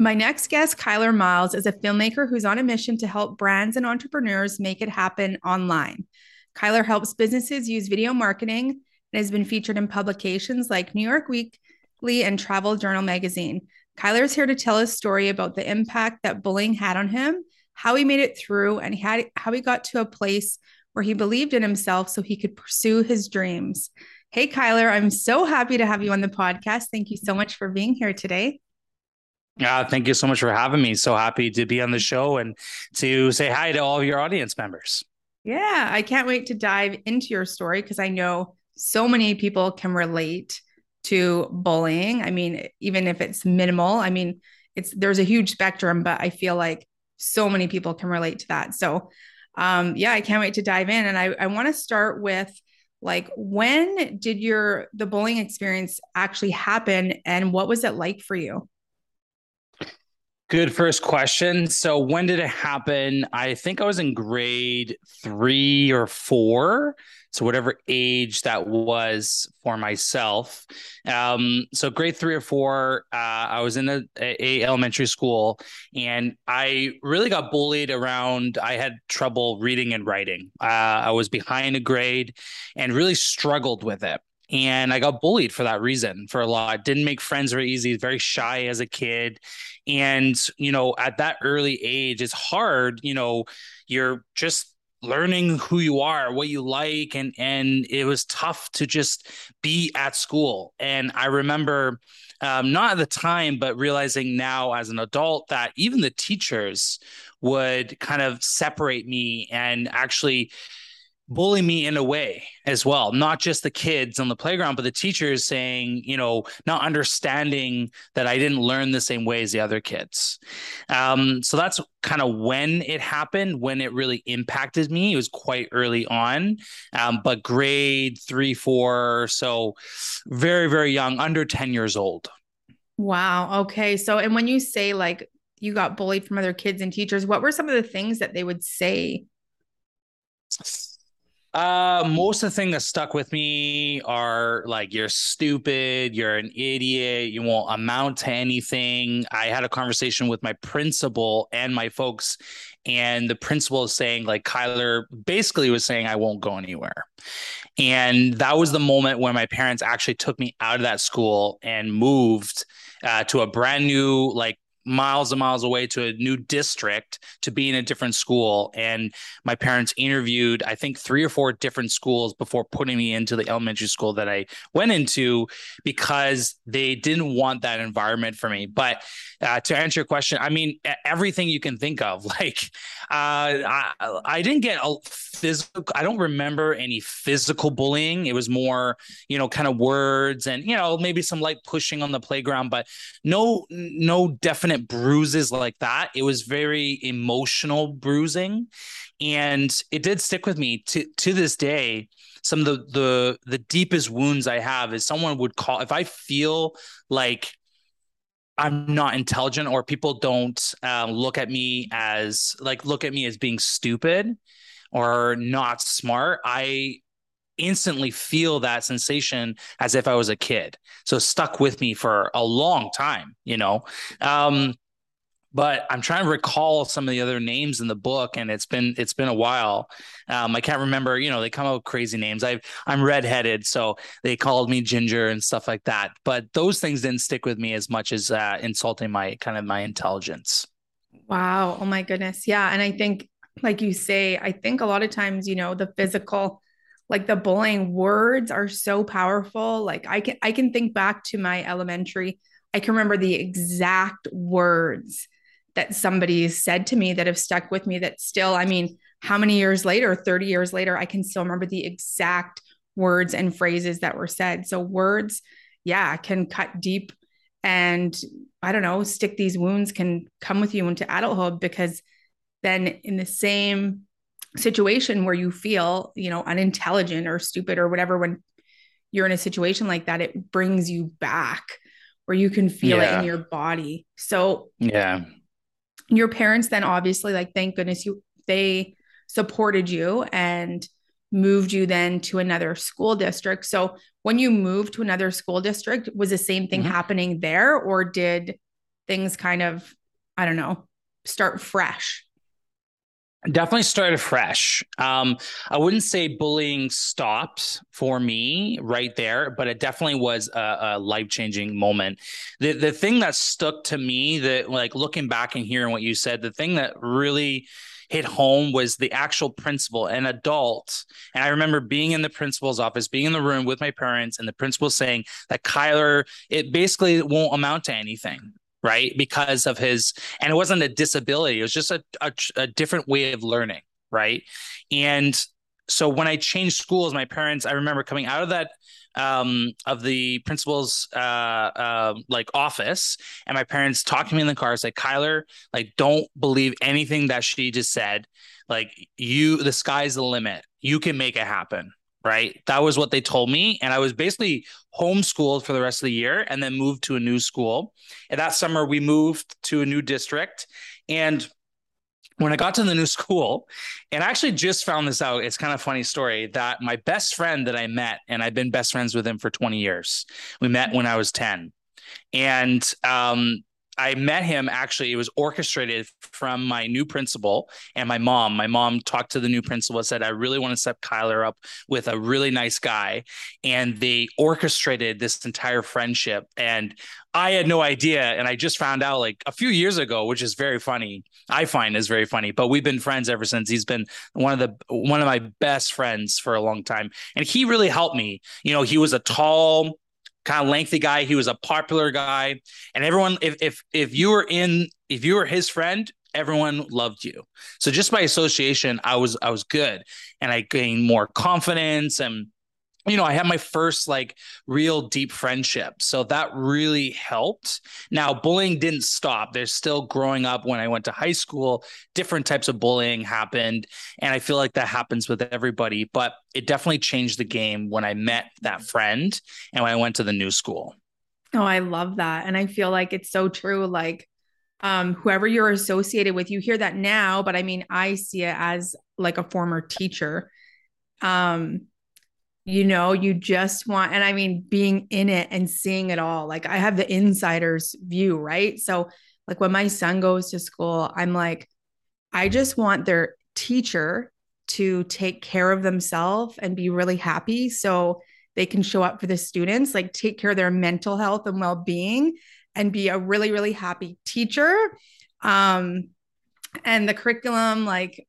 My next guest, Kyler Miles, is a filmmaker who's on a mission to help brands and entrepreneurs make it happen online. Kyler helps businesses use video marketing and has been featured in publications like New York Weekly and Travel Journal magazine. Kyler is here to tell his story about the impact that bullying had on him, how he made it through, and how he got to a place where he believed in himself so he could pursue his dreams. Hey, Kyler, I'm so happy to have you on the podcast. Thank you so much for being here today. Yeah, thank you so much for having me. So happy to be on the show and to say hi to all of your audience members. Yeah, I can't wait to dive into your story because I know so many people can relate to bullying. I mean, even if it's minimal, I mean, it's there's a huge spectrum, but I feel like so many people can relate to that. So, um, yeah, I can't wait to dive in. And I, I want to start with like when did your the bullying experience actually happen and what was it like for you? Good first question. So, when did it happen? I think I was in grade three or four. So, whatever age that was for myself. Um, so, grade three or four, uh, I was in a, a, elementary school, and I really got bullied around. I had trouble reading and writing. Uh, I was behind a grade, and really struggled with it and I got bullied for that reason for a lot. Didn't make friends very easy, very shy as a kid. And, you know, at that early age, it's hard, you know, you're just learning who you are, what you like and and it was tough to just be at school. And I remember um, not at the time, but realizing now as an adult that even the teachers would kind of separate me and actually bully me in a way as well not just the kids on the playground but the teachers saying you know not understanding that i didn't learn the same way as the other kids. Um, so that's kind of when it happened when it really impacted me. It was quite early on um, but grade three four so very very young under 10 years old. Wow okay so and when you say like you got bullied from other kids and teachers what were some of the things that they would say uh, most of the things that stuck with me are like you're stupid, you're an idiot, you won't amount to anything. I had a conversation with my principal and my folks, and the principal is saying like Kyler basically was saying I won't go anywhere. And that was the moment when my parents actually took me out of that school and moved uh, to a brand new like miles and miles away to a new district to be in a different school. And my parents interviewed, I think, three or four different schools before putting me into the elementary school that I went into because they didn't want that environment for me. But uh, to answer your question, I mean, everything you can think of. Like, uh, I, I didn't get a physical, I don't remember any physical bullying. It was more, you know, kind of words and, you know, maybe some light pushing on the playground, but no, no definite bruises like that. It was very emotional bruising. And it did stick with me to, to this day some of the the the deepest wounds I have is someone would call if I feel like I'm not intelligent or people don't um, look at me as like look at me as being stupid or not smart, I instantly feel that sensation as if I was a kid. So stuck with me for a long time, you know. Um, but I'm trying to recall some of the other names in the book, and it's been it's been a while. Um, I can't remember. You know, they come up with crazy names. I I'm redheaded, so they called me Ginger and stuff like that. But those things didn't stick with me as much as uh, insulting my kind of my intelligence. Wow. Oh my goodness. Yeah, and I think, like you say, I think a lot of times, you know, the physical like the bullying words are so powerful like i can i can think back to my elementary i can remember the exact words that somebody said to me that have stuck with me that still, I mean, how many years later, 30 years later, I can still remember the exact words and phrases that were said. So words, yeah, can cut deep and I don't know, stick these wounds can come with you into adulthood because then in the same situation where you feel, you know, unintelligent or stupid or whatever, when you're in a situation like that, it brings you back where you can feel yeah. it in your body. So, yeah. Your parents then obviously like thank goodness you they supported you and moved you then to another school district. So, when you moved to another school district, was the same thing mm-hmm. happening there or did things kind of I don't know, start fresh? Definitely started fresh. Um, I wouldn't say bullying stopped for me right there, but it definitely was a, a life changing moment. The the thing that stuck to me, that like looking back and hearing what you said, the thing that really hit home was the actual principal, an adult. And I remember being in the principal's office, being in the room with my parents, and the principal saying that Kyler, it basically won't amount to anything right? Because of his, and it wasn't a disability, it was just a, a, a different way of learning, right? And so when I changed schools, my parents, I remember coming out of that um of the principal's uh uh like office and my parents talked to me in the car it's like kyler like don't believe anything that she just said like you the sky's the limit you can make it happen right? That was what they told me. And I was basically homeschooled for the rest of the year and then moved to a new school. And that summer, we moved to a new district. And when I got to the new school, and I actually just found this out, it's kind of funny story that my best friend that I met, and I've been best friends with him for 20 years. We met when I was 10. And um, I met him actually, it was orchestrated from my new principal and my mom. My mom talked to the new principal said, I really want to set Kyler up with a really nice guy. And they orchestrated this entire friendship. And I had no idea. And I just found out like a few years ago, which is very funny. I find is very funny, but we've been friends ever since. He's been one of the one of my best friends for a long time. And he really helped me. You know, he was a tall, kind of lengthy guy. He was a popular guy, and everyone, if if if you were in, if you were his friend, everyone loved you. So just by association, I was I was good, and I gained more confidence and you know, I had my first like real deep friendship. So that really helped. Now, bullying didn't stop. There's still growing up when I went to high school, different types of bullying happened. And I feel like that happens with everybody, but it definitely changed the game when I met that friend and when I went to the new school. Oh, I love that. And I feel like it's so true. Like, um, whoever you're associated with, you hear that now, but I mean, I see it as like a former teacher. Um, you know you just want and i mean being in it and seeing it all like i have the insider's view right? So like when my son goes to school i'm like i just want their teacher to take care of themselves and be really happy so they can show up for the students like take care of their mental health and well-being and be a really really happy teacher. Um and the curriculum like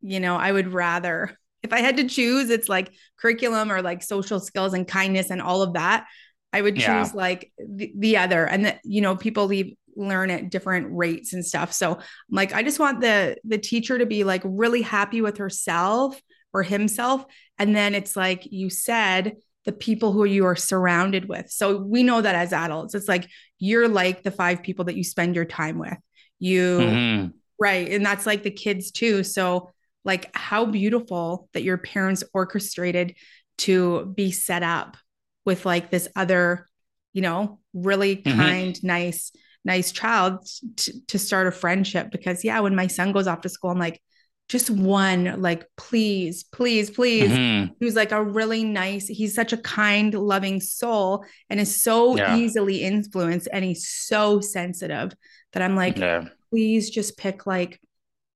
you know i would rather if I had to choose, it's like curriculum or like social skills and kindness and all of that. I would choose yeah. like the, the other. And that, you know, people leave learn at different rates and stuff. So like I just want the the teacher to be like really happy with herself or himself. And then it's like you said, the people who you are surrounded with. So we know that as adults, it's like you're like the five people that you spend your time with. You mm-hmm. right. And that's like the kids too. So like how beautiful that your parents orchestrated to be set up with like this other you know really mm-hmm. kind nice nice child t- to start a friendship because yeah when my son goes off to school i'm like just one like please please please mm-hmm. he was like a really nice he's such a kind loving soul and is so yeah. easily influenced and he's so sensitive that i'm like yeah. please just pick like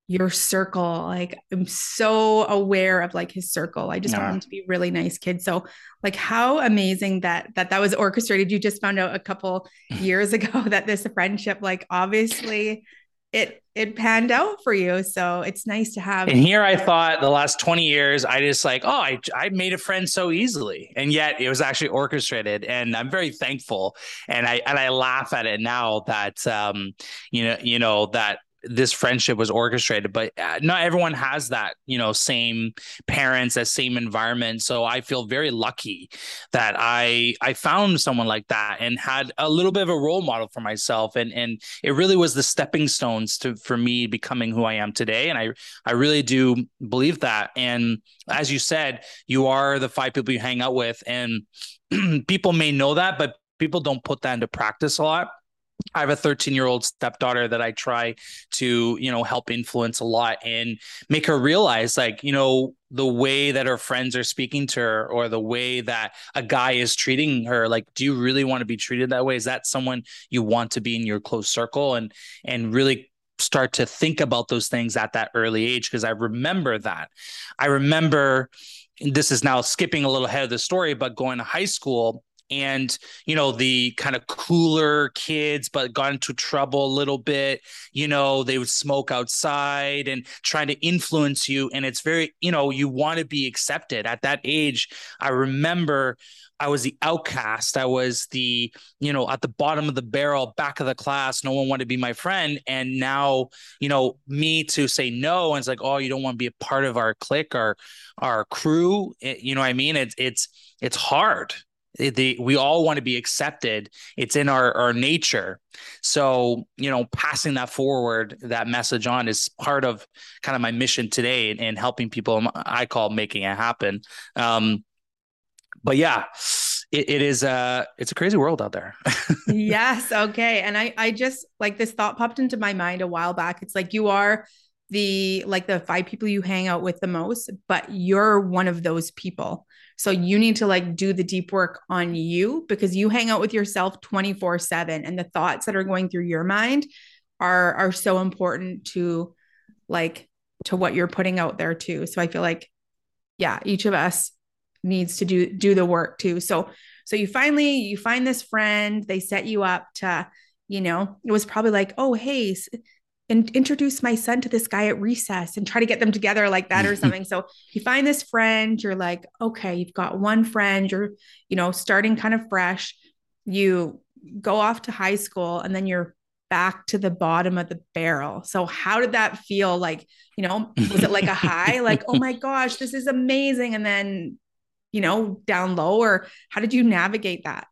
your circle. Like I'm so aware of like his circle. I just yeah. want him to be really nice kid. So like how amazing that that that was orchestrated. You just found out a couple years ago that this friendship like obviously it it panned out for you. So it's nice to have. And here I thought the last 20 years, I just like, oh, I, I made a friend so easily. And yet it was actually orchestrated. And I'm very thankful. And I and I laugh at it now that um, you know, you know, that this friendship was orchestrated but uh, not everyone has that you know same parents that same environment. So i feel very lucky that i i found someone like that and had a little bit of a role model for myself. And and it really was the stepping stones to for me becoming who i am today. And i i really do believe that. And as you said you are the five people you hang out with and people may know that but people don't put that into practice a lot I have a 13 year old stepdaughter that I try to, you know, help influence a lot and make her realize, like, you know, the way that her friends are speaking to her or the way that a guy is treating her. Like, do you really want to be treated that way? Is that someone you want to be in your close circle and, and really start to think about those things at that early age? Because I remember that. I remember this is now skipping a little ahead of the story, but going to high school and you know the kind of cooler kids but got into trouble a little bit you know they would smoke outside and trying to influence you and it's very you know you want to be accepted at that age i remember I was the outcast. I was the, you know, at the bottom of the barrel, back of the class. No one wanted to be my friend. And now, you know, me to say no, and it's like, oh, you don't want to be a part of our clique, our our crew. It, you know what I mean? It's it's it's hard the we all want to be accepted. It's in our our nature. So you know passing that forward that message on is part of kind of my mission today and helping people i call making it happen. Um but yeah it, it is uh it's a crazy world out there. Yes okay. And i i just like this thought popped into my mind a while back. It's like you are the like the five people you hang out with the most but you're one of those people so you need to like do the deep work on you because you hang out with yourself 24/7 and the thoughts that are going through your mind are are so important to like to what you're putting out there too. So I feel like yeah, each of us needs to do do the work too. So so you finally you find this friend, they set you up to you know, it was probably like, "Oh, hey, and introduce my son to this guy at recess and try to get them together like that or something. so you find this friend, you're like, okay, you've got one friend, you're, you know, starting kind of fresh. You go off to high school and then you're back to the bottom of the barrel. So how did that feel like, you know, was it like a high like, oh my gosh, this is amazing and then, you know, down low or how did you navigate that?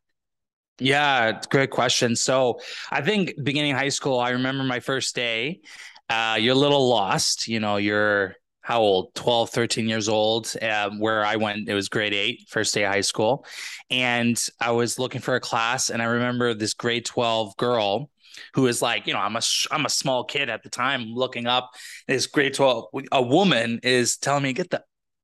Yeah, great question. So I think beginning high school, I remember my first day. Uh, you're a little lost. You know, you're how old 12 13 years old um, where i went it was grade eight first day of high school and i was looking for a class and i remember this grade 12 girl who was like you know i'm a i'm a small kid at the time looking up this grade 12 a woman is telling me get the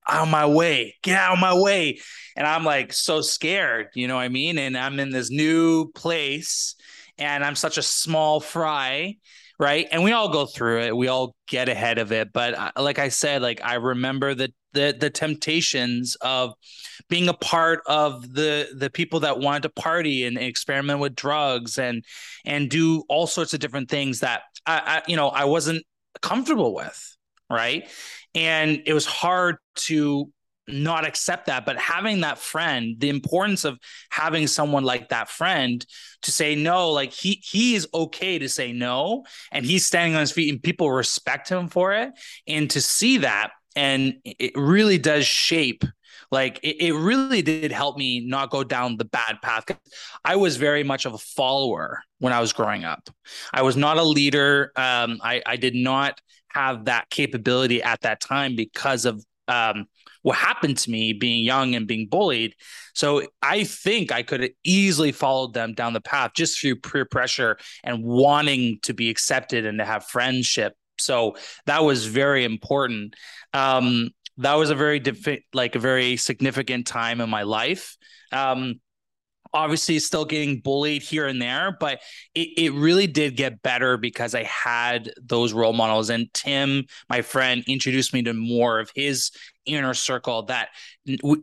out of my way, get out of my way. And I'm like so scared, you know what I mean? And I'm in this new place and I'm such a small fry, right? And we all go through it. We all get ahead of it. But uh, like I said, like I remember the the the temptations of being a part of the the people that wanted to party and experiment with drugs and and do all sorts of different things that I, I you know I wasn't comfortable with right and it was hard to not accept that. But having that friend the importance of having someone like that friend to say no like he he is okay to say no and he's standing on his feet and people respect him for it. And to see that and it really does shape like it, it really did help me not go down the bad path. I was very much of a follower when i was growing up. I was not a leader. Um, I, I did not have that capability at that time because of um, what happened to me being young and being bullied. So I think I could have easily followed them down the path just through peer pressure and wanting to be accepted and to have friendship. So that was very important. Um, that was a very like a very significant time in my life. Um, obviously still getting bullied here and there, but it, it really did get better because I had those role models. And Tim, my friend, introduced me to more of his inner circle that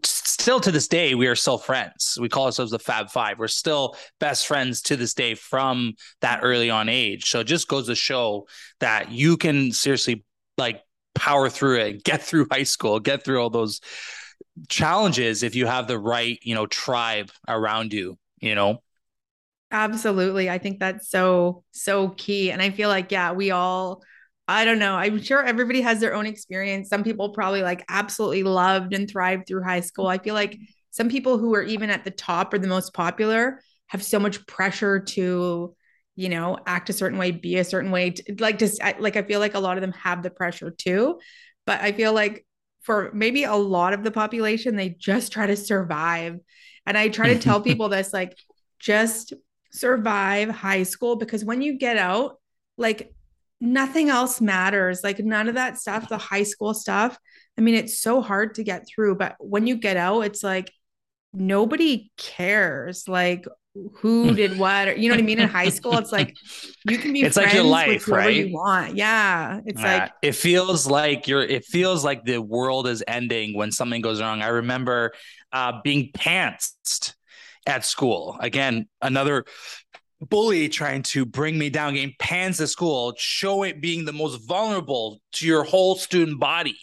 still to this day we are still friends. We call ourselves the fab five. We're still best friends to this day from that early on age. So it just goes to show that you can seriously like power through it get through high school get through all those challenges if you have the right, you know, tribe around you, you know? Absolutely. I think that's so, so key. And I feel like, yeah, we all I don't know. I'm sure everybody has their own experience. Some people probably like absolutely loved and thrived through high school. I feel like some people who are even at the top or the most popular have so much pressure to, you know, act a certain way, be a certain way. Like just like I feel like a lot of them have the pressure too. But I feel like for maybe a lot of the population, they just try to survive. And I try to tell people this like just survive high school because when you get out, like nothing else matters. Like none of that stuff, the high school stuff. I mean, it's so hard to get through, but when you get out, it's like nobody cares. Like who did what, or, you know what I mean? In high school, it's like you can be it's like your life, right? You want, yeah. It's yeah. like it feels like you're. It feels like the world is ending when something goes wrong. I remember uh, being pantsed at school. Again, another bully trying to bring me down, getting pans at school, show it being the most vulnerable to your whole student body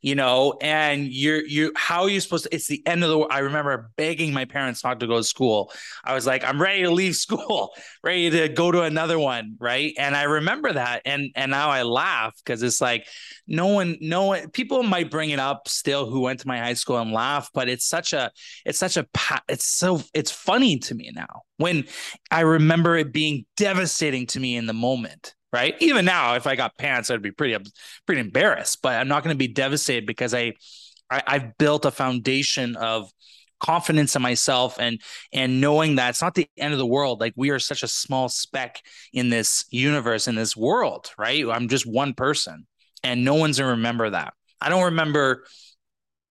you know, and you're you how are you supposed to? It's the end of the. I remember begging my parents not to go to school. I was like, I'm ready to leave school, ready to go to another one, right? And I remember that, and and now I laugh because it's like no one, no one. People might bring it up still who went to my high school and laugh, but it's such a, it's such a, it's so, it's funny to me now when I remember it being devastating to me in the moment right? Even now, if I got pants, I'd be pretty pretty embarrassed. But I'm not going to be devastated because I, I I've built a foundation of confidence in myself and and knowing that it's not the end of the world like we are such a small speck in this universe in this world right i'm just one person and no one's gonna remember that i don't remember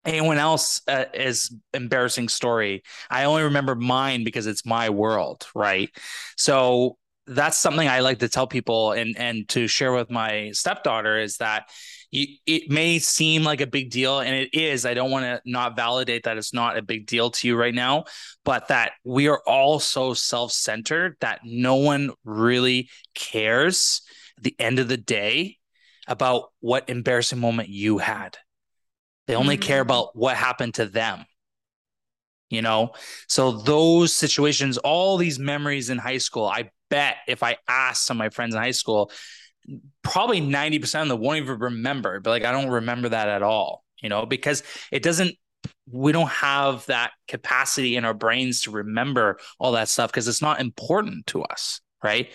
anyone else uh, is embarrassing story i only remember mine because it's my world right so that's something I like to tell people and and to share with my stepdaughter is that you, it may seem like a big deal and it is. I don't want to not validate that it's not a big deal to you right now but that we are all so self-centered that no one really cares at the end of the day about what embarrassing moment you had. They only mm-hmm. care about what happened to them you know? So those situations all these memories in high school i bet if I asked some of my friends in high school, probably 90% of them won't even remember, but like, I don't remember that at all, you know, because it doesn't, we don't have that capacity in our brains to remember all that stuff because it's not important to us, right?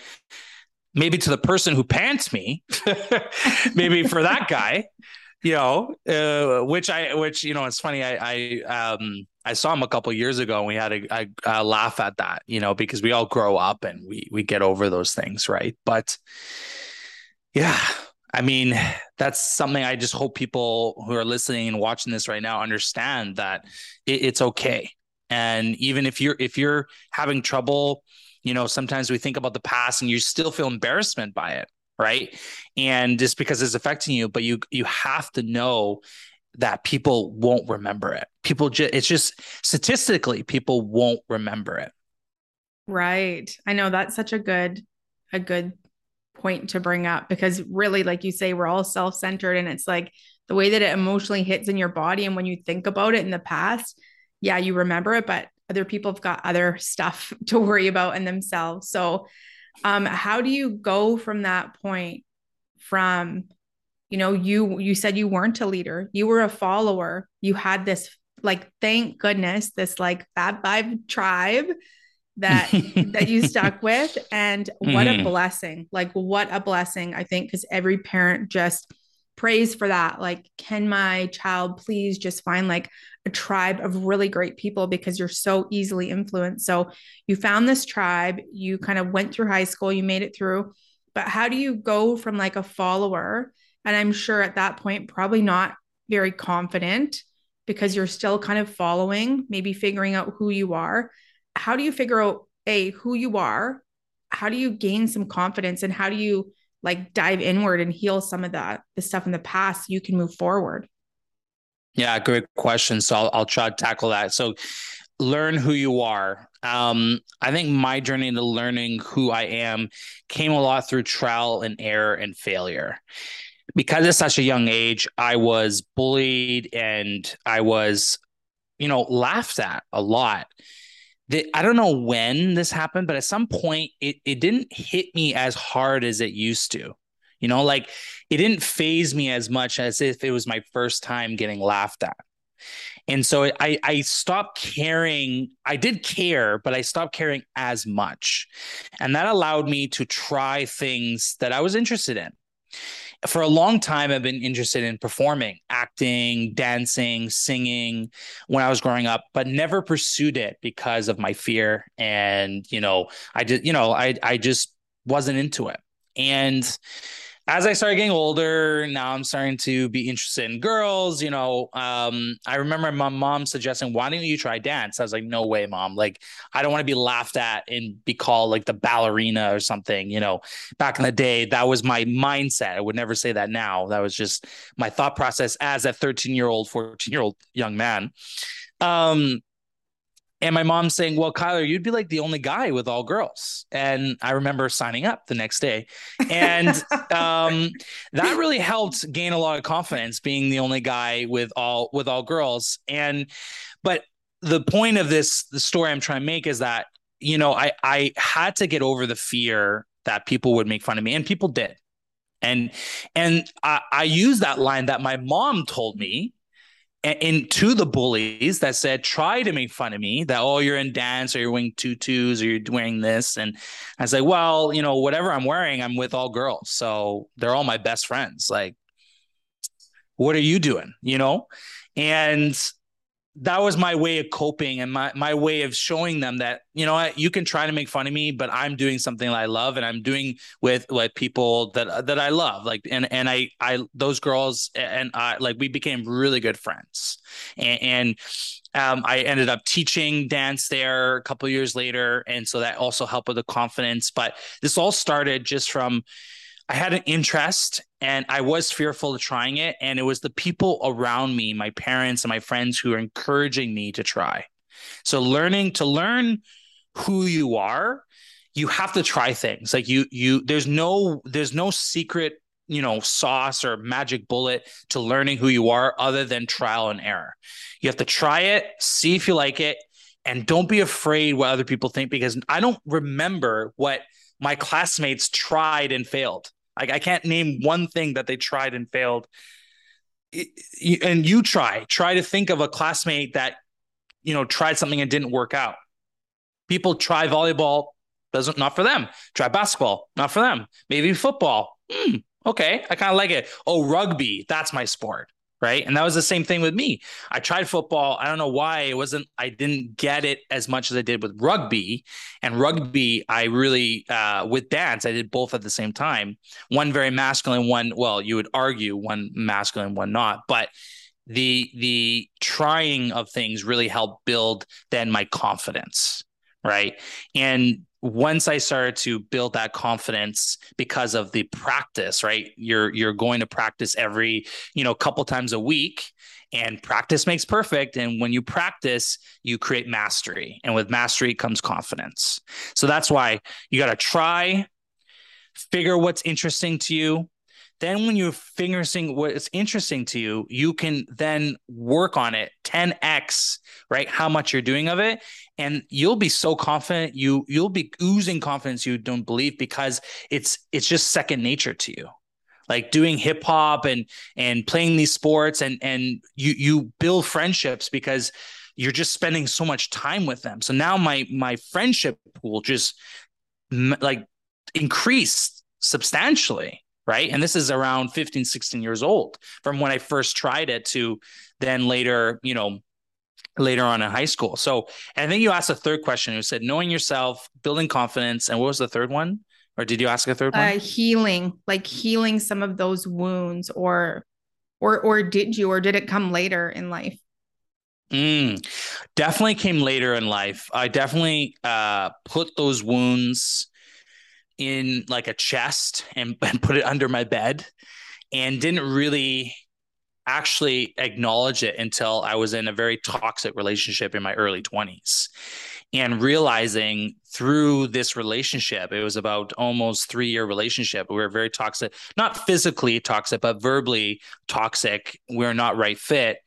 Maybe to the person who pants me, maybe for that guy, you know, uh, which I, which, you know, it's funny. I, I, um, I saw him a couple years ago and we had a, laugh at that, you know, because we all grow up and we we get over those things, right? But yeah, I mean, that's something I just hope people who are listening and watching this right now understand that it, it's okay. And even if you're if you're having trouble, you know, sometimes we think about the past and you still feel embarrassment by it, right? And just because it's affecting you, but you you have to know that people won't remember it. People just it's just statistically people won't remember it. Right. I know that's such a good a good point to bring up because really like you say we're all self-centered and it's like the way that it emotionally hits in your body and when you think about it in the past, yeah, you remember it but other people have got other stuff to worry about in themselves. So um how do you go from that point from you know you you said you weren't a leader. You were a follower. You had this like thank goodness this like fab five tribe that that you stuck with. And what mm. a blessing. Like what a blessing i think because every parent just prays for that. Like can my child please just find like a tribe of really great people? Because you're so easily influenced. So you found this tribe. You kind of went through high school. You made it through. But how do you go from like a follower and I'm sure at that point, probably not very confident because you're still kind of following, maybe figuring out who you are. How do you figure out A, who you are? How do you gain some confidence and how do you like dive inward and heal some of that the stuff in the past so you can move forward? Yeah, great question. So I'll, I'll try to tackle that. So learn who you are. Um, I think my journey to learning who I am came a lot through trial and error and failure because at such a young age, I was bullied and I was, you know, laughed at a lot. I don't know when this happened, but at some point it, it didn't hit me as hard as it used to. You know, like it didn't faze me as much as if it was my first time getting laughed at. And so I I stopped caring. I did care, but I stopped caring as much. And that allowed me to try things that I was interested in. For a long time, I've been interested in performing, acting, dancing, singing when I was growing up, but never pursued it because of my fear. And, you know, I just, you know, I I just wasn't into it. And as I started getting older, now I'm starting to be interested in girls. You know, um, I remember my mom suggesting, "Why don't you try dance?" I was like, "No way, mom! Like, I don't want to be laughed at and be called like the ballerina or something." You know, back in the day, that was my mindset. I would never say that now. That was just my thought process as a 13 year old, 14 year old young man. Um, and my mom saying, Well, Kyler, you'd be like the only guy with all girls. And I remember signing up the next day. And um, that really helped gain a lot of confidence being the only guy with all with all girls. And but the point of this, the story I'm trying to make is that, you know, I I had to get over the fear that people would make fun of me. And people did. And and I, I use that line that my mom told me into the bullies that said try to make fun of me that oh you're in dance or you're wearing tutus or you're wearing this. And i like well you know whatever i'm wearing i'm with all girls so they're all my best friends like what are you doing? You know? And that was my way of coping and my my way of showing them that you know what you can try to make fun of me but i'm doing something that i love and i'm doing with like people that that i love like and and i i those girls and i like we became really good friends and, and um, I ended up teaching dance there a couple years later, and so that also helped with the confidence. But this all started just from I had an interest and I was fearful of trying it. And it was the people around me, my parents and my friends, who are encouraging me to try. So learning to learn who you are, you have to try things. Like you, you, there's no, there's no secret, you know, sauce or magic bullet to learning who you are other than trial and error. You have to try it, see if you like it, and don't be afraid what other people think because I don't remember what my classmates tried and failed. Like I can't name one thing that they tried and failed. And you try, try to think of a classmate that, you know, tried something and didn't work out. People try volleyball, doesn't not for them. Try basketball, not for them. Maybe football. Hmm, okay, I kind of like it. Oh, rugby, that's my sport right? And that was the same thing with me. I tried football. I don't know why it wasn't. I didn't get it as much as I did with rugby. And rugby, I really uh, with dance, I did both at the same time. One very masculine, one well, you would argue one masculine, one not, but the the trying of things really helped build then my confidence right and once I started to build that confidence because of the practice, right? You're you're going to practice every, you know, couple times a week and practice makes perfect and when you practice, you create mastery. And with mastery comes confidence. So that's why you got to try figure what's interesting to you then when you're figuring what's interesting to you, you can then work on it 10x, right? How much you're doing of it. And you'll be so confident. You you'll be oozing confidence you don't believe because it's it's just second nature to you. Like doing hip hop and and playing these sports and and you you build friendships because you're just spending so much time with them. So now my my friendship pool just like increased substantially right? And this is around 15 16 years old from when i first tried it to then later you know later on in high school. So i think you asked a third question. You said knowing yourself building confidence and what was the third one? Or did you ask a third one? uh, healing like healing some of those wounds or or or did you or did it come later in life? Mm, definitely came later in life. I definitely uh put those wounds in like a chest and, and put it under my bed and didn't really actually acknowledge it until I was in a very toxic relationship in my early 20s. And realizing through this relationship, it was about almost three year relationship. We were very toxic, not physically toxic, but verbally toxic. We are not right fit.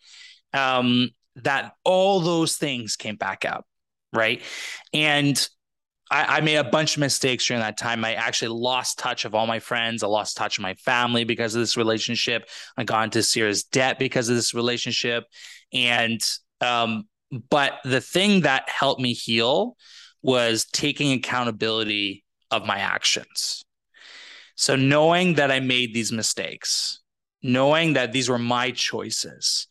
Um, that all those things came back up. Right. And I, I, made a bunch of mistakes during that time. I actually lost touch of all my friends. I lost touch of my family because of this relationship. I got into serious debt because of this relationship. And um, but the thing that helped me heal was taking accountability of my actions. So knowing that I made these mistakes, knowing that these were my choices,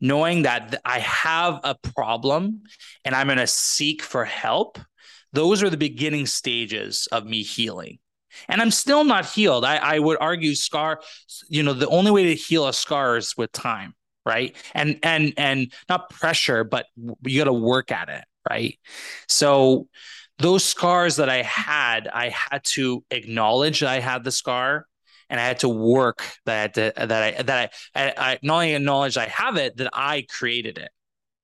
knowing that I have a problem and I'm going to seek for help those are the beginning stages of me healing. And I'm still not healed. I, I would argue scar, you know, the only way to heal a scar is with time, right? And and and not pressure, but you got to work at it, right? So those scars that I had, I had to acknowledge that I had the scar and I had to work that that I that I, I, I not only acknowledge I have it, that I created it,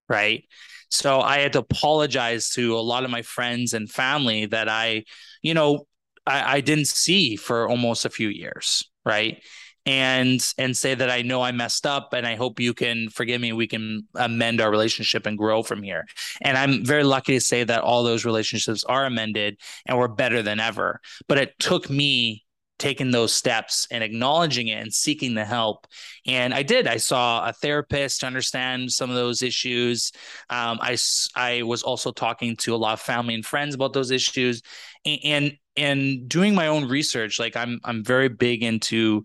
right? So I had to apologize to a lot of my friends and family that I, you know, I, I didn't see for almost a few years, right? and and say that I know I messed up and I hope you can forgive me we can amend our relationship and grow from here. And I'm very lucky to say that all those relationships are amended and we're better than ever. But it took me taking those steps and acknowledging it and seeking the help. And I did. I saw a therapist to understand some of those issues. Um, I I was also talking to a lot of family and friends about those issues, and, and and doing my own research. Like I'm I'm very big into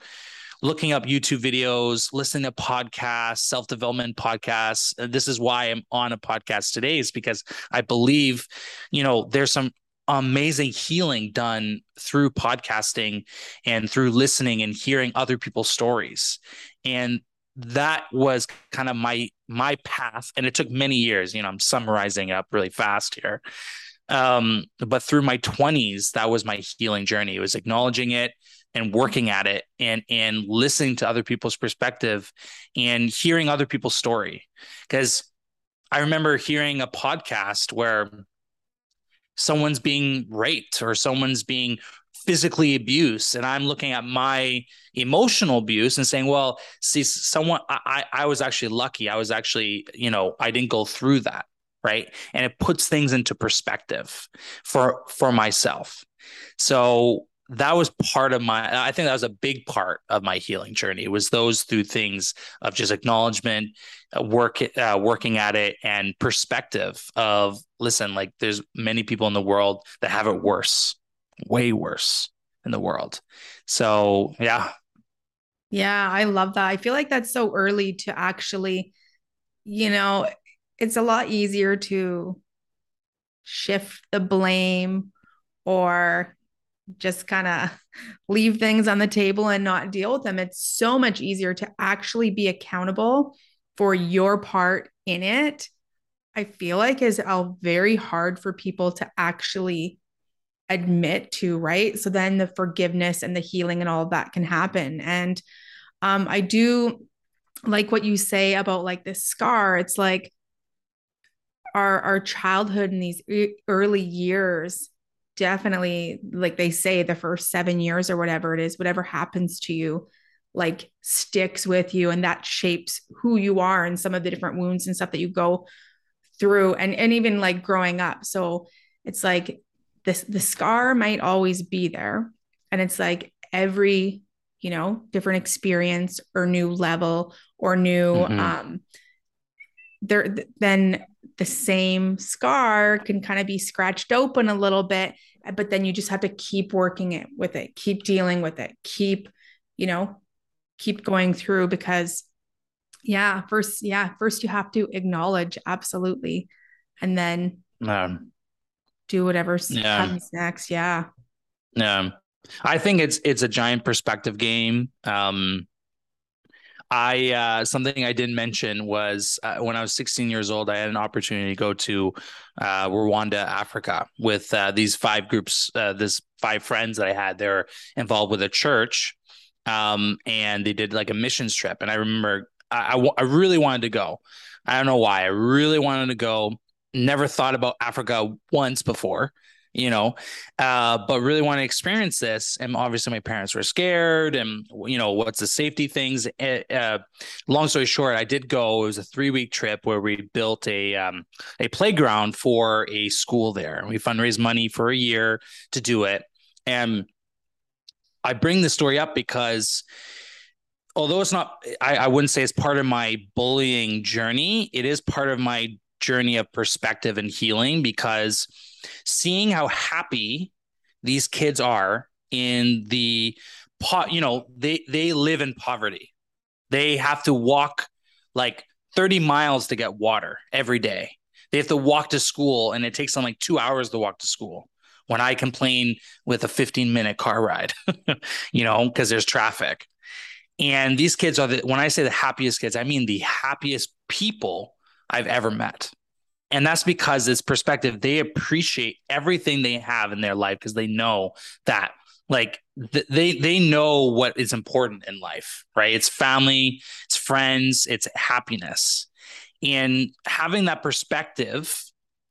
looking up YouTube videos, listening to podcasts, self development podcasts. This is why I'm on a podcast today, is because I believe, you know, there's some amazing healing done through podcasting and through listening and hearing other people's stories. And that was kind of my my path. And it took many years you know i'm summarizing up really fast here. Um, but through my 20s that was my healing journey. It was acknowledging it and working at it and and listening to other people's perspective and hearing other people's story. Because i remember hearing a podcast where someone's being raped or someone's being physically abused and i'm looking at my emotional abuse and saying well see someone i i was actually lucky. I was actually you know i didn't go through that right? And it puts things into perspective for for myself. So that was part of my i think that was a big part of my healing journey was those through things of just acknowledgement uh, work uh, working at it and perspective of listen like there's many people in the world that have it worse way worse in the world. So yeah. Yeah i love that. I feel like that's so early to actually you know it's a lot easier to shift the blame or just kind of leave things on the table and not deal with them. It's so much easier to actually be accountable for your part in it. I feel like is all very hard for people to actually admit to, right? So then the forgiveness and the healing and all of that can happen. And um, I do like what you say about like this scar. It's like our our childhood in these early years definitely like they say the first 7 years or whatever it is whatever happens to you like sticks with you and that shapes who you are and some of the different wounds and stuff that you go through and and even like growing up so it's like this the scar might always be there and it's like every you know different experience or new level or new mm-hmm. um there then the same scar can kind of be scratched open a little bit but then you just have to keep working it with it keep dealing with it keep you know keep going through because yeah first yeah first you have to acknowledge absolutely and then um, do whatever yeah. happens next. Yeah. Yeah. I think it's it's a giant perspective game. Um I uh, something I didn't mention was uh, when I was 16 years old, I had an opportunity to go to uh, Rwanda, Africa, with uh, these five groups, uh, this five friends that I had. They're involved with a church, um, and they did like a missions trip. And I remember I, I, I really wanted to go. I don't know why. I really wanted to go. Never thought about Africa once before you know, uh, but really want to experience this. And obviously, my parents were scared, and you know, what's the safety things? Eh, uh, long story short, I did go. It was a three week trip where we built a um, a playground for a school there. We fundraised money for a year to do it, and I bring the story up because although it's not I, I wouldn't say it's part of my bullying journey it is part of my journey of perspective and healing because seeing how happy these kids are in the pot you know they they live in poverty. They have to walk like 30 miles to get water every day. They have to walk to school and it takes them like two hours to walk to school when i complain with a 15 minute car ride you know because there's traffic. And these kids are the, when I say the happiest kids, I mean the happiest people I've ever met. And that's because it's perspective. They appreciate everything they have in their life because they know that like th- they they know what is important in life, right? It's family, it's friends, it's happiness. And having that perspective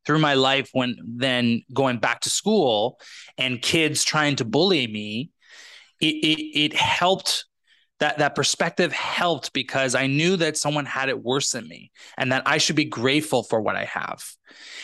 through my life when then going back to school and kids trying to bully me, it, it, it helped that that perspective helped because I knew that someone had it worse than me and that I should be grateful for what I have.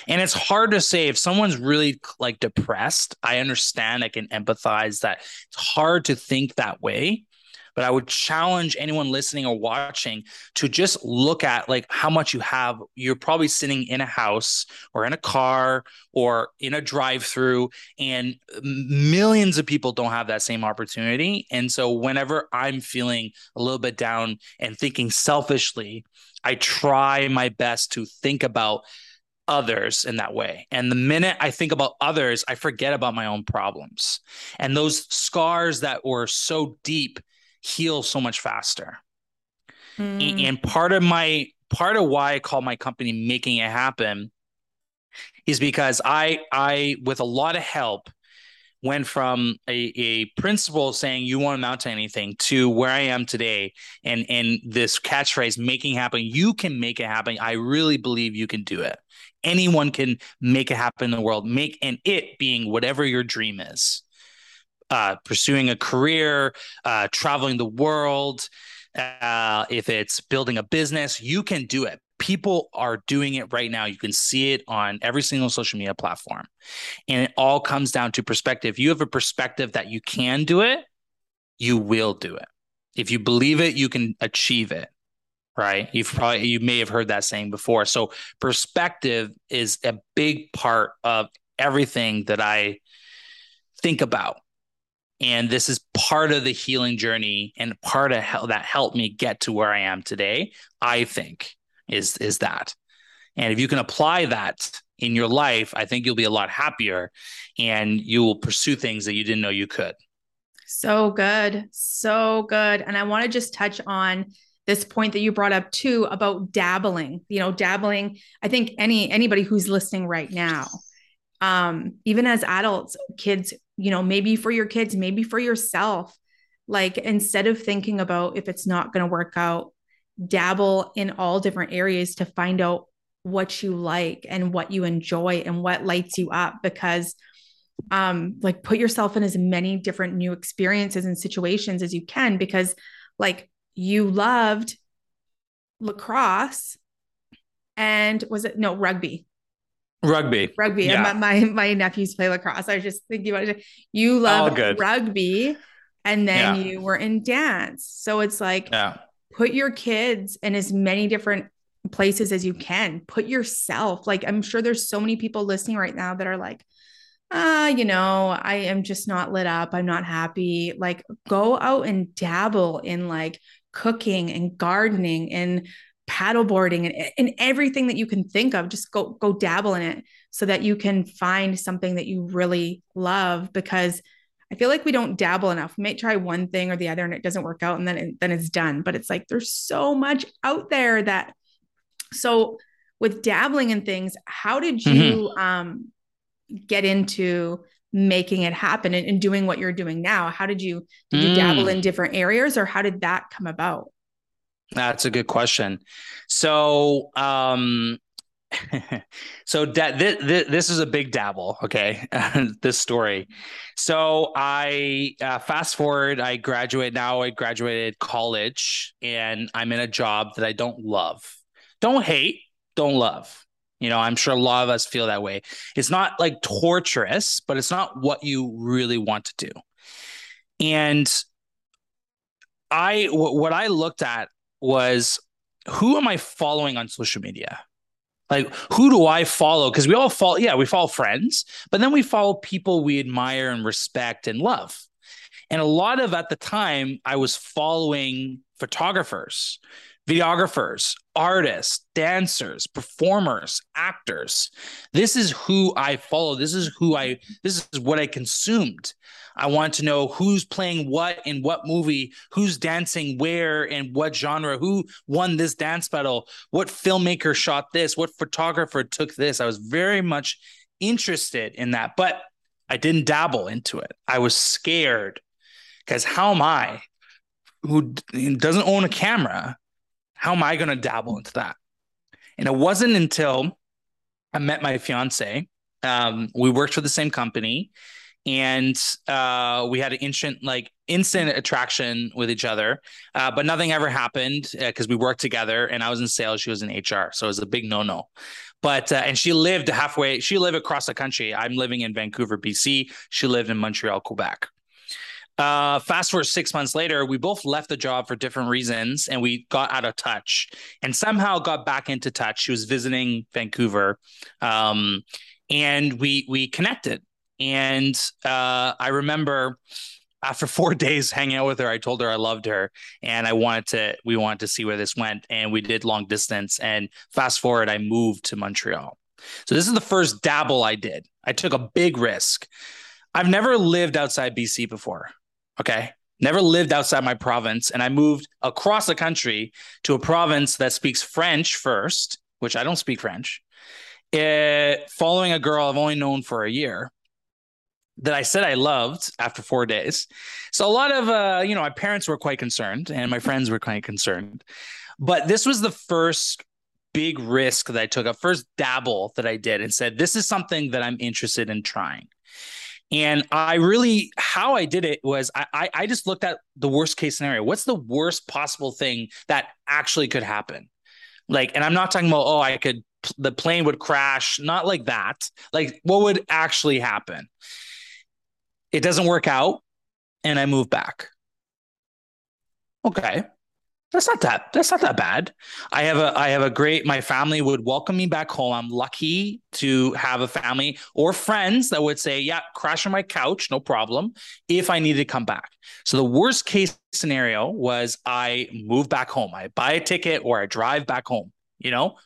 And it's hard to say if someone's really like depressed, I understand I can empathize that it's hard to think that way but I would challenge anyone listening or watching to just look at like how much you have. You're probably sitting in a house or in a car or in a drive-through and millions of people don't have that same opportunity. And so whenever I'm feeling a little bit down and thinking selfishly, I try my best to think about others in that way. And the minute I think about others, I forget about my own problems. And those scars that were so deep heal so much faster. Mm. And part of my part of why I call my company making it happen is because I I with a lot of help went from a, a principal saying you won't amount to anything to where I am today. And and this catchphrase making happen you can make it happen. I really believe you can do it. Anyone can make it happen in the world. Make and it being whatever your dream is uh, pursuing a career, uh, traveling the world, uh, if it's building a business, you can do it. People are doing it right now. You can see it on every single social media platform. And it all comes down to perspective. You have a perspective that you can do it, you will do it. If you believe it, you can achieve it. Right. You've probably, you may have heard that saying before. So, perspective is a big part of everything that I think about and this is part of the healing journey and part of how that helped me get to where I am today. I think is is that, and if you can apply that in your life, I think you'll be a lot happier, and you will pursue things that you didn't know you could. So good, so good, and I want to just touch on this point that you brought up too about dabbling. You know, dabbling. I think any anybody who's listening right now um, even as adults, kids, you know, maybe for your kids, maybe for yourself, like instead of thinking about if it's not going to work out, dabble in all different areas to find out what you like and what you enjoy and what lights you up because um like put yourself in as many different new experiences and situations as you can because like you loved lacrosse and was it no rugby Rugby. Rugby. Yeah. And my, my, nephews play lacrosse. I was just thinking about it. You love rugby and then yeah. you were in dance. So it's like yeah. put your kids in as many different places as you can. Put yourself. Like I'm sure there's so many people listening right now that are like, ah, uh, you know, I am just not lit up. I'm not happy. Like go out and dabble in like cooking and gardening and paddleboarding and, and everything that you can think of just go go dabble in it so that you can find something that you really love because I feel like we don't dabble enough. We might try one thing or the other and it doesn't work out and then it, then it's done. But it's like there's so much out there that so with dabbling in things, how did you mm-hmm. um get into making it happen and, and, doing what you're doing now? How did you did you mm. dabble in different areas or how did that come about? That's a good question. So, um, so that th- th- this is a big dabble okay this story. So i uh, fast forward i graduate now i graduated college and i'm in a job that i don't love. Don't hate don't love. You know i'm sure a lot of us feel that way. It's not like torturous but it's not what you really want to do. And i w- what i looked at was who am i following on social media like, who do I follow? Because we all follow, yeah, we follow friends, but then we follow people we admire and respect and love. And a lot of at the time, I was following photographers, videographers, artists, dancers, performers, actors. This is who I follow. This is who I, this is what I consumed. I want to know who's playing what in what movie, who's dancing where and what genre, who won this dance battle, what filmmaker shot this, what photographer took this. I was very much interested in that, but I didn't dabble into it. I was scared because how am I, who doesn't own a camera, how am I going to dabble into that? And it wasn't until I met my fiance. Um, we worked for the same company and uh, we had an instant like instant attraction with each other uh, but nothing ever happened because uh, we worked together and i was in sales she was in hr so it was a big no-no but uh, and she lived halfway she lived across the country i'm living in vancouver bc she lived in montreal quebec uh, fast forward six months later, we both left the job for different reasons and we got out of touch and somehow got back into touch. She was visiting Vancouver. Um, and we we connected and uh, I remember after four days hanging out with her, I told her I loved her and I wanted to, we wanted to see where this went. And we did long distance. And fast forward, I moved to Montreal. So this is the first dabble I did. I took a big risk. I've never lived outside BC before. Okay. Never lived outside my province. And I moved across the country to a province that speaks French first, which I don't speak French. It, eh, following a girl I've only known for a year that I said I loved after four days. So a lot of, uh, you know, my parents were quite concerned and my friends were quite concerned. But this was the first big risk that I took, a first dabble that I did and said, this is something that I'm interested in trying. And I really, how I did it was I, I just looked at the worst case scenario. What's the worst possible thing that actually could happen? Like, and I'm not talking about, oh, I could, the plane would crash, not like that. Like, what would actually happen? It doesn't work out, and I move back. Okay. That's not that that's not that bad. I have a I have a great my family would welcome me back home. I'm lucky to have a family or friends that would say, "Yeah, crash on my couch, no problem," if I needed to come back. So the worst case scenario was I move back home. I buy a ticket or I drive back home, you know?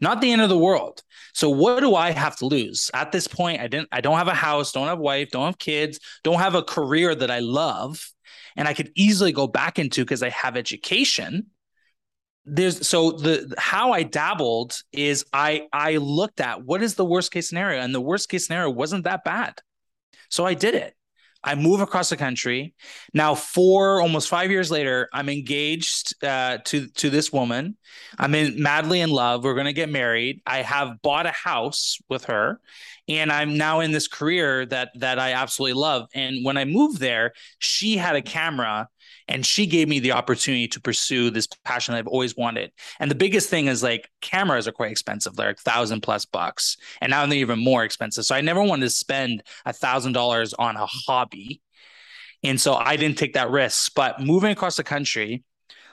not the end of the world. So what do I have to lose? At this point, I didn't I don't have a house, don't have a wife, don't have kids, don't have a career that I love and I could easily go back into because I have education. There's so the how I dabbled is I I looked at what is the worst case scenario and the worst case scenario wasn't that bad. So I did it. I move across the country. Now, four almost five years later, I'm engaged uh, to to this woman. I'm in madly in love. We're going to get married. I have bought a house with her, and I'm now in this career that that I absolutely love. And when I moved there, she had a camera and she gave me the opportunity to pursue this passion I've always wanted. And the biggest thing is like cameras are quite expensive. They're like thousand plus bucks. And now they're even more expensive. So I never wanted to spend a thousand dollars on a hobby. And so I didn't take that risk. But moving across the country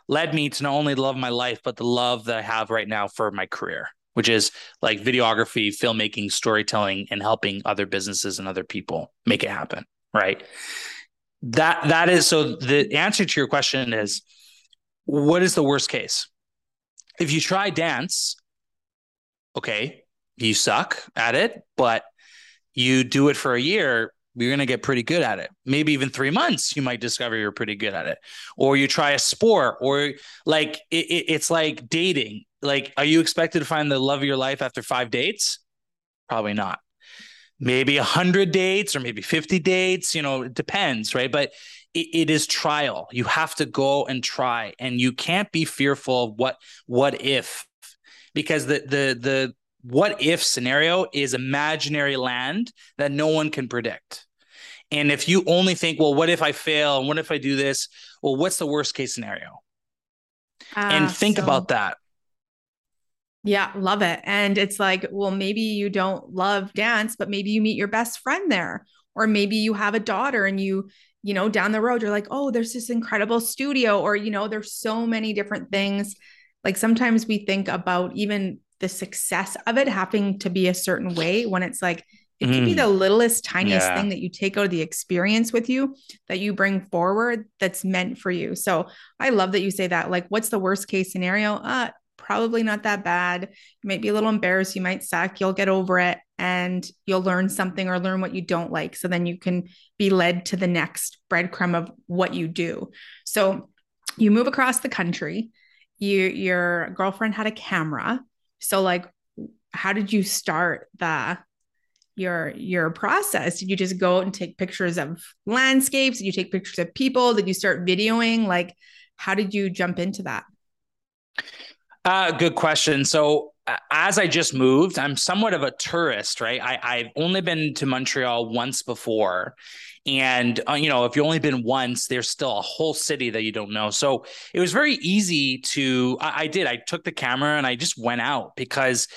led me to not only love my life, but the love that I have right now for my career, which is like videography, filmmaking, storytelling, and helping other businesses and other people make it happen. Right? That that is so the answer to your question is what is the worst case? If you try dance okay you suck at it but you do it for a year you're going to get pretty good at it. Maybe even three months you might discover you're pretty good at it. Or you try a sport or like it, it, it's like dating like are you expected to find the love of your life after five dates probably not maybe 100 dates or maybe 50 dates you know it depends right but it, it is trial you have to go and try and you can't be fearful of what what if because the the the what if scenario is imaginary land that no one can predict. And if you only think, well, what if I fail? And what if I do this? Well, what's the worst case scenario? Uh, and think so, about that. Yeah, love it. And it's like, well, maybe you don't love dance, but maybe you meet your best friend there. Or maybe you have a daughter and you, you know, down the road, you're like, oh, there's this incredible studio. Or, you know, there's so many different things. Like sometimes we think about even the success of it having to be a certain way when it's like it mm. could be mm. the littlest tiniest yeah. thing that you take out of the experience with you that you bring forward that's meant for you so i love that you say that like what's the worst case scenario uh probably not that bad you might be a little embarrassed you might suck you'll get over it and you'll learn something or learn what you don't like so then you can be led to the next breadcrumb of what you do so you move across the country you your girlfriend had a camera so like how did you start the your your process? Did you just go out and take pictures of landscapes? Did you take pictures of people? Did you start videoing? Like how did you jump into that? Uh, good question. So as I just moved, I'm somewhat of a tourist, right? I, I've only been to Montreal once before. And, uh, you know, if you've only been once, there's still a whole city that you don't know. So it was very easy to, I, I did, I took the camera and I just went out because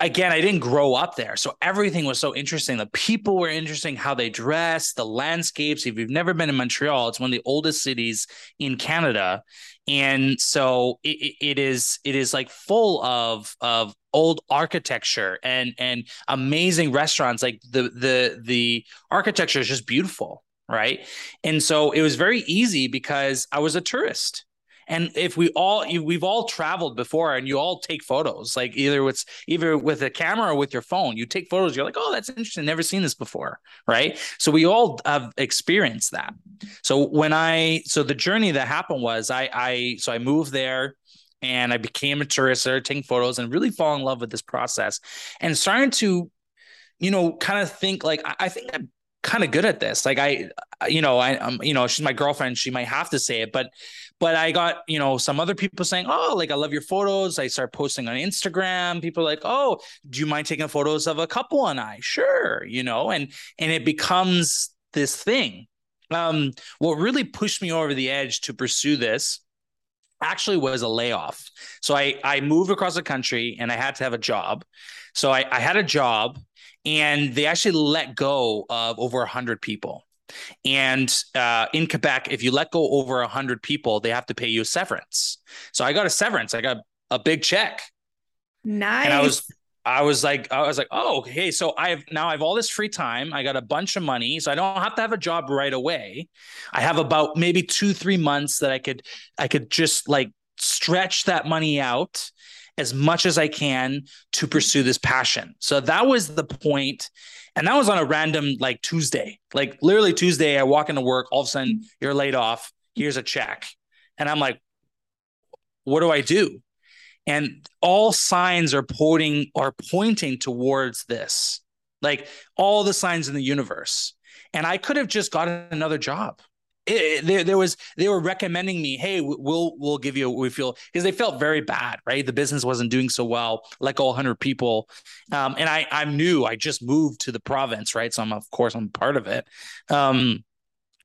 again, I didn't grow up there. So everything was so interesting. The people were interesting, how they dress, the landscapes. If you've never been in Montreal, it's one of the oldest cities in Canada and so it, it is it is like full of of old architecture and and amazing restaurants like the the the architecture is just beautiful right and so it was very easy because i was a tourist and if we all we've all traveled before and you all take photos like either with either with a camera or with your phone you take photos you're like oh that's interesting never seen this before right? So we all have experienced that. So when i so the journey that happened was i i so i moved there and i became a tourist started taking photos and really fall in love with this process and starting to you know kind of think like i think i'm kind of good at this. Like i you know I'm, you know she's my girlfriend she might have to say it but but I got, you know, some other people saying, Oh, like I love your photos. I start posting on Instagram. People like, Oh, do you mind taking photos of a couple and I? Sure, you know, and and it becomes this thing. Um, what really pushed me over the edge to pursue this actually was a layoff. So I I moved across the country and I had to have a job. So I, I had a job and they actually let go of over a hundred people. And uh, in Quebec, if you let go over a hundred people, they have to pay you a severance. So I got a severance. I got a big check. Nice. And I was I was like, I was like, oh, okay. So I have now I have all this free time. I got a bunch of money, so I don't have to have a job right away. I have about maybe two, three months that I could, I could just like stretch that money out as much as I can to pursue this passion. So that was the point. And that was on a random like Tuesday, like literally Tuesday. I walk into work, all of a sudden you're laid off. Here's a check. And I'm like, what do I do? And all signs are pointing are pointing towards this. Like all the signs in the universe. And I could have just gotten another job it, there, there was they were recommending me hey we'll we'll give you we feel because they felt very bad right? The business wasn't doing so well like all 100 people. Um, and i i'm new. I just moved to the province right? So i'm of course i'm part of it. Um,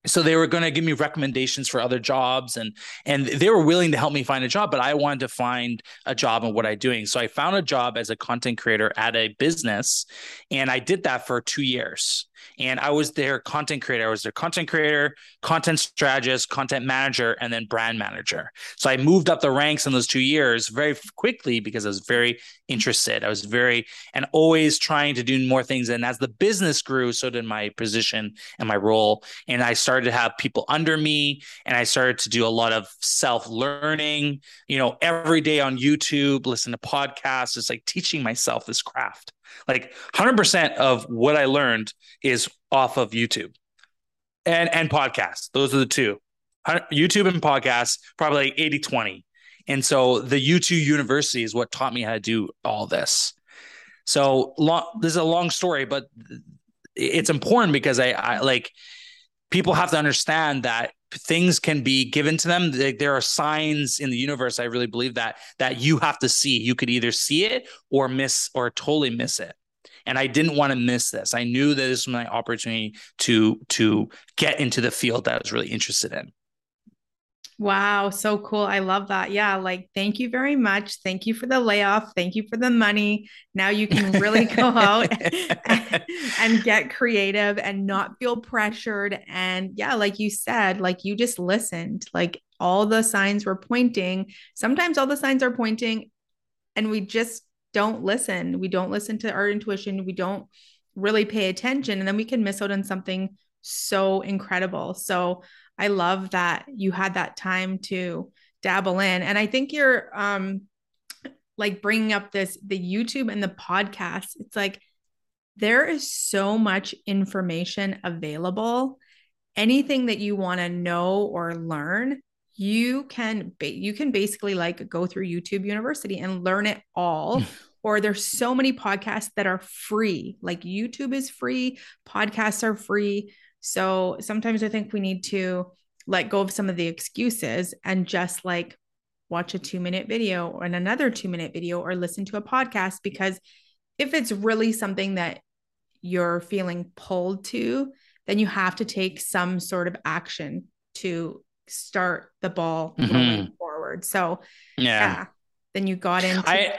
so they were going to give me recommendations for other jobs and and they were willing to help me find a job but i wanted to find a job in what i'm doing. So i found a job as a content creator at a business and i did that for two years and I was their content creator. I was their content creator, content strategist, content manager, and then brand manager. So I moved up the ranks in those two years very quickly because I was very interested. I was very and always trying to do more things. And as the business grew, so did my position and my role. And I started to have people under me, and I started to do a lot of self learning. You know, every day on YouTube, listen to podcasts, just like teaching myself this craft. Like 100% of what I learned is off of YouTube and and podcasts. Those are the two. YouTube and podcasts, probably like 80 20. And so the YouTube University is what taught me how to do all this. So long, this is a long story, but it's important because I, I like people have to understand that things can be given to them. There are signs in the universe i really believe that that you have to see. You could either see it or miss or totally miss it. And i didn't want to miss this. I knew that this was my opportunity to to get into the field that i was really interested in Wow, so cool. I love that. Yeah, like thank you very much. Thank you for the layoff. Thank you for the money. Now you can really go out and, and, get creative and not feel pressured. And yeah, like you said, like you just listened. Like all the signs were pointing. Sometimes all the signs are pointing and we just don't listen. We don't listen to our intuition. We don't really pay attention and then we can miss out on something so incredible. So I love that you had that time to dabble in. And I think you're um like bringing up this the YouTube and the podcast. It's like there is so much information available. Anything that you want to know or learn, you can ba- you can basically like go through YouTube University and learn it all. or there's so many podcasts that are free. Like YouTube is free, podcasts are free. So sometimes I think we need to let go of some of the excuses and just like watch a two minute video or another two minute video or listen to a podcast. Because if it's really something that you're feeling pulled to, then you have to take some sort of action to start the ball mm-hmm. forward. So, yeah. yeah. Then you got into. I,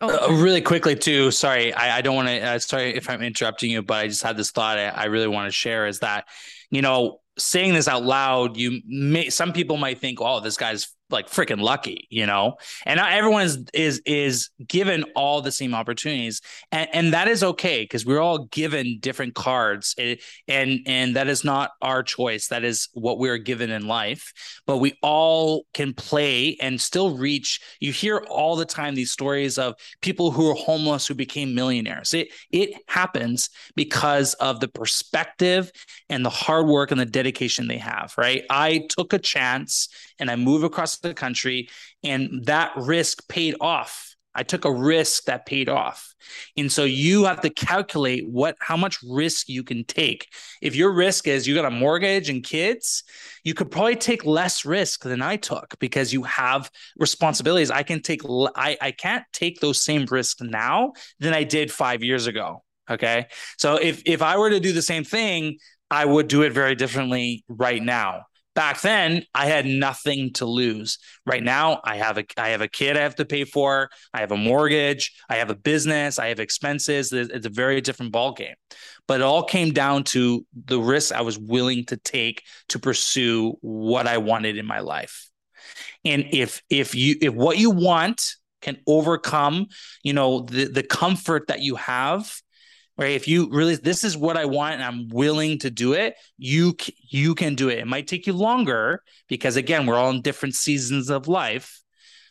Oh. Uh, really quickly too. Sorry, I, I don't want to. Uh, sorry if I'm interrupting you, but I just had this thought I, I really want to share. Is that you know saying this out loud, you may some people might think, "Oh, this guy's like freaking lucky," you know. And not everyone is is is given all the same opportunities, and, and that is okay because we're all given different cards, and, and and that is not our choice. That is what we're given in life. But we all can play and still reach. You hear all the time these stories of people who are homeless who became millionaires. It it happens because of the perspective and the hard work and the dedication they have. Right. I took a chance and I move across the country, and that risk paid off. I took a risk that paid off. And so you have to calculate what how much risk you can take. If your risk is you got a mortgage and kids, you could probably take less risk than I took because you have responsibilities. I can take I I can't take those same risks now than I did 5 years ago. Okay? So if if I were to do the same thing, I would do it very differently right now back then I had nothing to lose. Right now I have a I have a kid I have to pay for, I have a mortgage, I have a business, I have expenses. It's a very different ball game. But it all came down to the risks I was willing to take to pursue what I wanted in my life. And if if you if what you want can overcome, you know, the the comfort that you have, right? If you really this is what i want and i'm willing to do it you you can do it. It might take you longer because again we're all in different seasons of life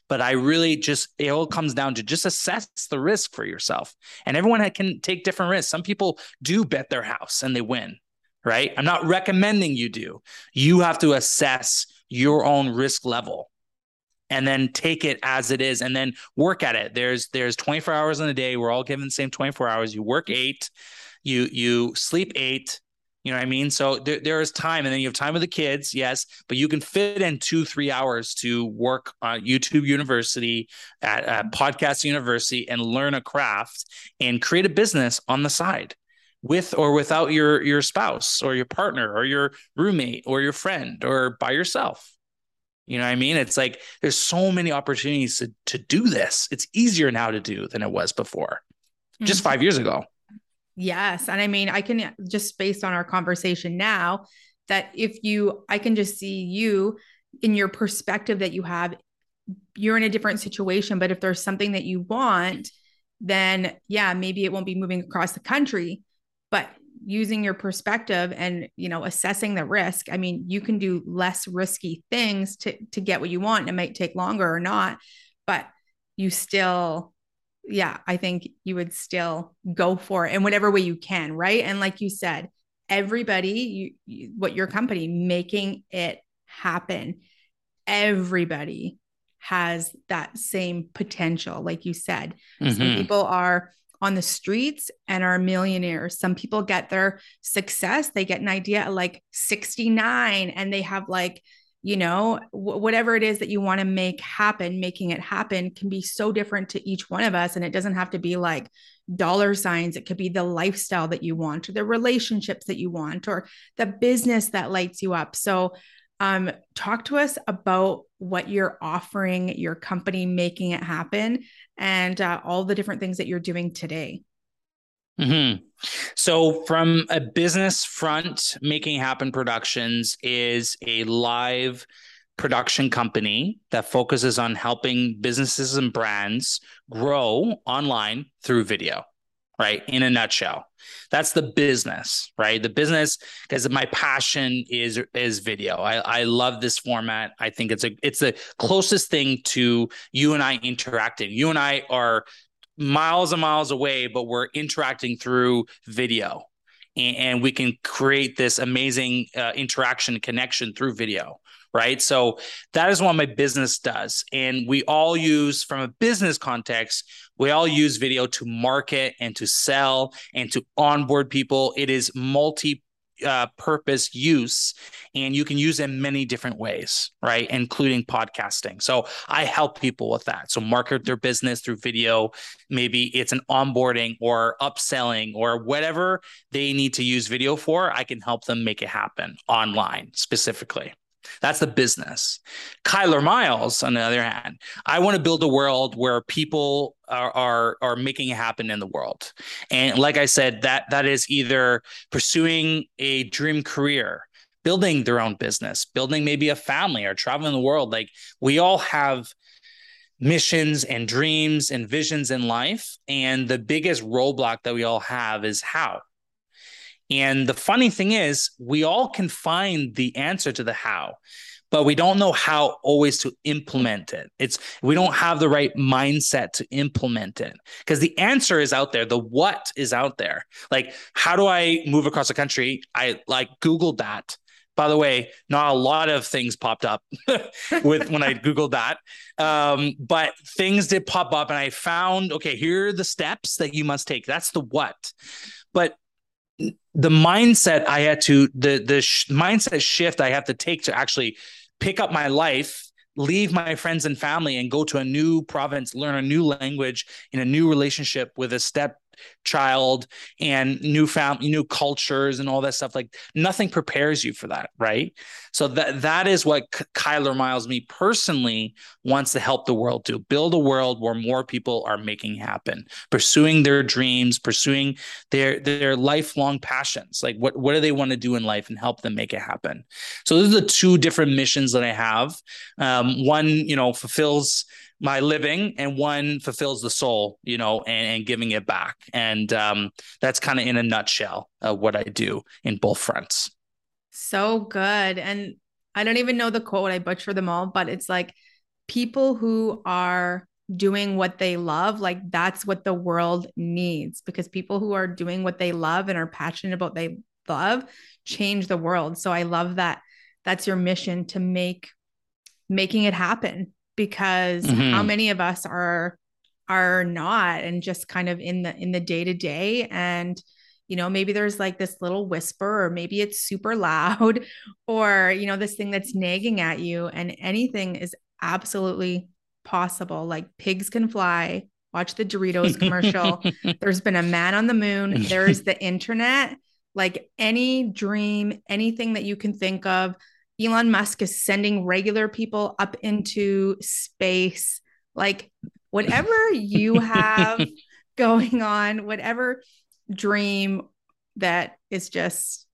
but i really just it all comes down to just assess the risk for yourself. And everyone can take different risks. Some people do bet their house and they win right? I'm not recommending you do. You have to assess your own risk level and then take it as it is and then work at it. There's there's 24 hours in a day. We're all given the same 24 hours. You work eight you you sleep eight you know what i mean? So there, there is time and then you have time with the kids yes but you can fit in two three hours to work on youtube university at, podcast university and learn a craft and create a business on the side with or without your your spouse or your partner or your roommate or your friend or by yourself you know what I mean? It's like there's so many opportunities to, to do this. It's easier now to do than it was before, mm-hmm. just five years ago. Yes. And I mean, I can just based on our conversation now that if you, I can just see you in your perspective that you have, you're in a different situation. But if there's something that you want, then yeah, maybe it won't be moving across the country, using your perspective and you know assessing the risk i mean you can do less risky things to to get what you want it might take longer or not but you still yeah i think you would still go for it in whatever way you can right? And like you said everybody you, you what your company making it happen. Everybody has that same potential like you said. Mm-hmm. some people are on the streets and are millionaires. Some people get their success, they get an idea at like 69 and they have like, you know, w- whatever it is that you want to make happen, making it happen can be so different to each one of us. And it doesn't have to be like dollar signs. It could be the lifestyle that you want, or the relationships that you want, or the business that lights you up. So, um, talk to us about what you're offering your company, making it happen, and uh, all the different things that you're doing today. Mm-hmm. So, from a business front, Making Happen Productions is a live production company that focuses on helping businesses and brands grow online through video right in a nutshell. That's the business right? The business because my passion is is video. I, I love this format. I think it's a it's the closest thing to you and i interacting. You and i are miles and miles away but we're interacting through video. And, we can create this amazing uh, interaction connection through video right? So that is what my business does. And we all use, from a business context, we all use video to market and to sell and to onboard people. It is multi uh, purpose use and you can use it in many different ways right? Including podcasting. So i help people with that. So market their business through video. Maybe it's an onboarding or upselling or whatever they need to use video for i can help them make it happen online specifically that's the business. Kyler Miles, on the other hand, I want to build a world where people are, are are making it happen in the world. And like I said, that that is either pursuing a dream career, building their own business, building maybe a family or traveling the world. Like we all have missions and dreams and visions in life. And the biggest roadblock that we all have is how. And the funny thing is, we all can find the answer to the how, but we don't know how always to implement it. It's we don't have the right mindset to implement it because the answer is out there. The what is out there. Like, how do I move across the country? I like Googled that. By the way, not a lot of things popped up with when I Googled that. Um, but things did pop up and I found, okay, here are the steps that you must take. That's the what. But the mindset I had to the the sh- mindset shift I have to take to actually pick up my life, leave my friends and family, and go to a new province, learn a new language in a new relationship with a step child and new family, new cultures and all that stuff. Like nothing prepares you for that, right? So that that is what Kyler Miles, me personally, wants to help the world do. Build a world where more people are making happen, pursuing their dreams, pursuing their their lifelong passions. Like what what do they want to do in life and help them make it happen. So those are the two different missions that I have. Um, one, you know, fulfills my living and one fulfills the soul you know and, and giving it back. And um, that's kind of in a nutshell uh, what i do in both fronts. So good. And i don't even know the quote i butcher them all but it's like people who are doing what they love like that's what the world needs because people who are doing what they love and are passionate about they love change the world. So i love that that's your mission to make making it happen because mm-hmm. how many of us are are not and just kind of in the in the day to day and you know maybe there's like this little whisper or maybe it's super loud or you know this thing that's nagging at you and anything is absolutely possible. Like pigs can fly. Watch the Doritos commercial. There's been a man on the moon. There's the internet. Like any dream anything that you can think of Elon Musk is sending regular people up into space. Like, whatever you have going on, whatever dream that is just,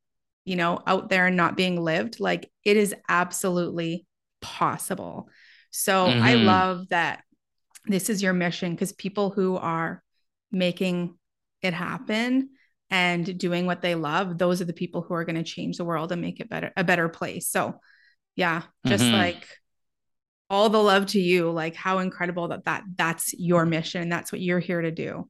you know, out there and not being lived, like, it is absolutely possible. So mm-hmm. I love that this is your mission because people who are making it happen and doing what they love, those are the people who are going to change the world and make it better, a better place. So, yeah, just mm-hmm. like all the love to you. Like how incredible that that that's your mission. That's what you're here to do.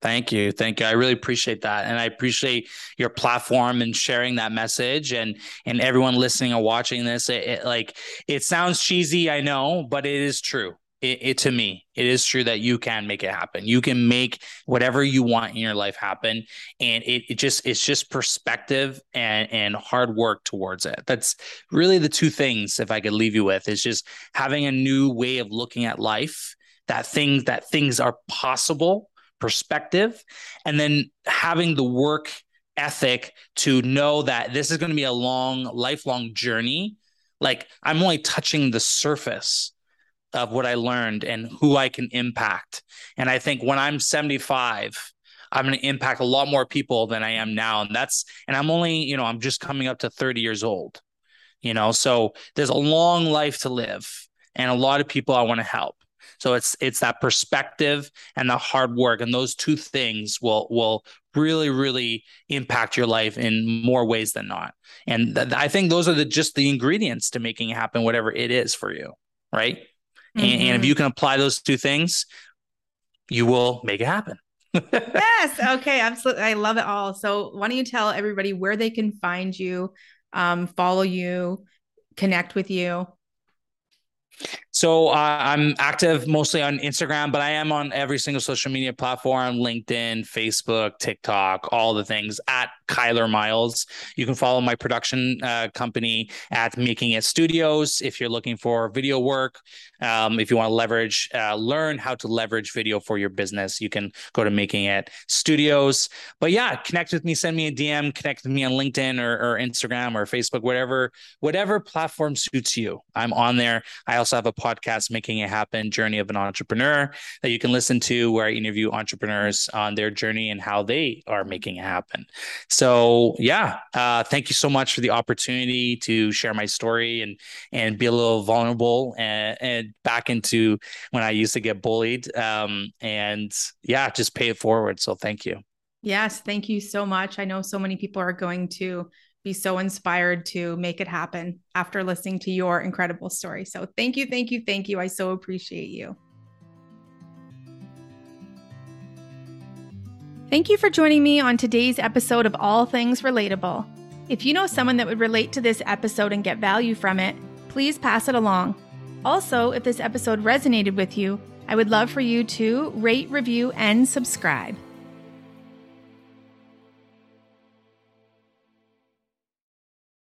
Thank you. Thank you. I really appreciate that. And I appreciate your platform and sharing that message and and everyone listening or watching this. It, it, like it sounds cheesy, I know, but it is true it, it, to me it is true that you can make it happen. You can make whatever you want in your life happen. And it, it just it's just perspective and and hard work towards it. That's really the two things if i could leave you with is just having a new way of looking at life that things that things are possible perspective and then having the work ethic to know that this is going to be a long lifelong journey. Like i'm only touching the surface of what I learned and who I can impact. And I think when I'm 75, I'm going to impact a lot more people than I am now. And that's, and I'm only, you know, I'm just coming up to 30 years old, you know, so there's a long life to live and a lot of people I want to help. So it's it's that perspective and the hard work, and those two things will will really really impact your life in more ways than not. And th- I think those are the just the ingredients to making it happen, whatever it is for you, right? Mm-hmm. And, and if you can apply those two things, you will make it happen. yes. Okay. Absolutely. I love it all. So, why don't you tell everybody where they can find you, um, follow you, connect with you? So uh, I'm active mostly on Instagram, but I am on every single social media platform LinkedIn, Facebook, TikTok, all the things at Kyler Miles. You can follow my production uh, company at Making It Studios if you're looking for video work. Um, if you want to leverage, uh, learn how to leverage video for your business, you can go to Making It Studios. But yeah, connect with me, send me a DM, connect with me on LinkedIn or, or Instagram or Facebook, whatever, whatever platform suits you. I'm on there. I also have a podcast, Making It Happen Journey of an Entrepreneur, that you can listen to where I interview entrepreneurs on their journey and how they are making it happen. So yeah, uh, thank you so much for the opportunity to share my story and and be a little vulnerable and, and back into when I used to get bullied. Um, and yeah, just pay it forward. So thank you. Yes, thank you so much. I know so many people are going to be so inspired to make it happen after listening to your incredible story. So thank you, thank you, thank you. I so appreciate you. Thank you for joining me on today's episode of All Things Relatable. If you know someone that would relate to this episode and get value from it, please pass it along. Also, if this episode resonated with you, I would love for you to rate, review, and subscribe.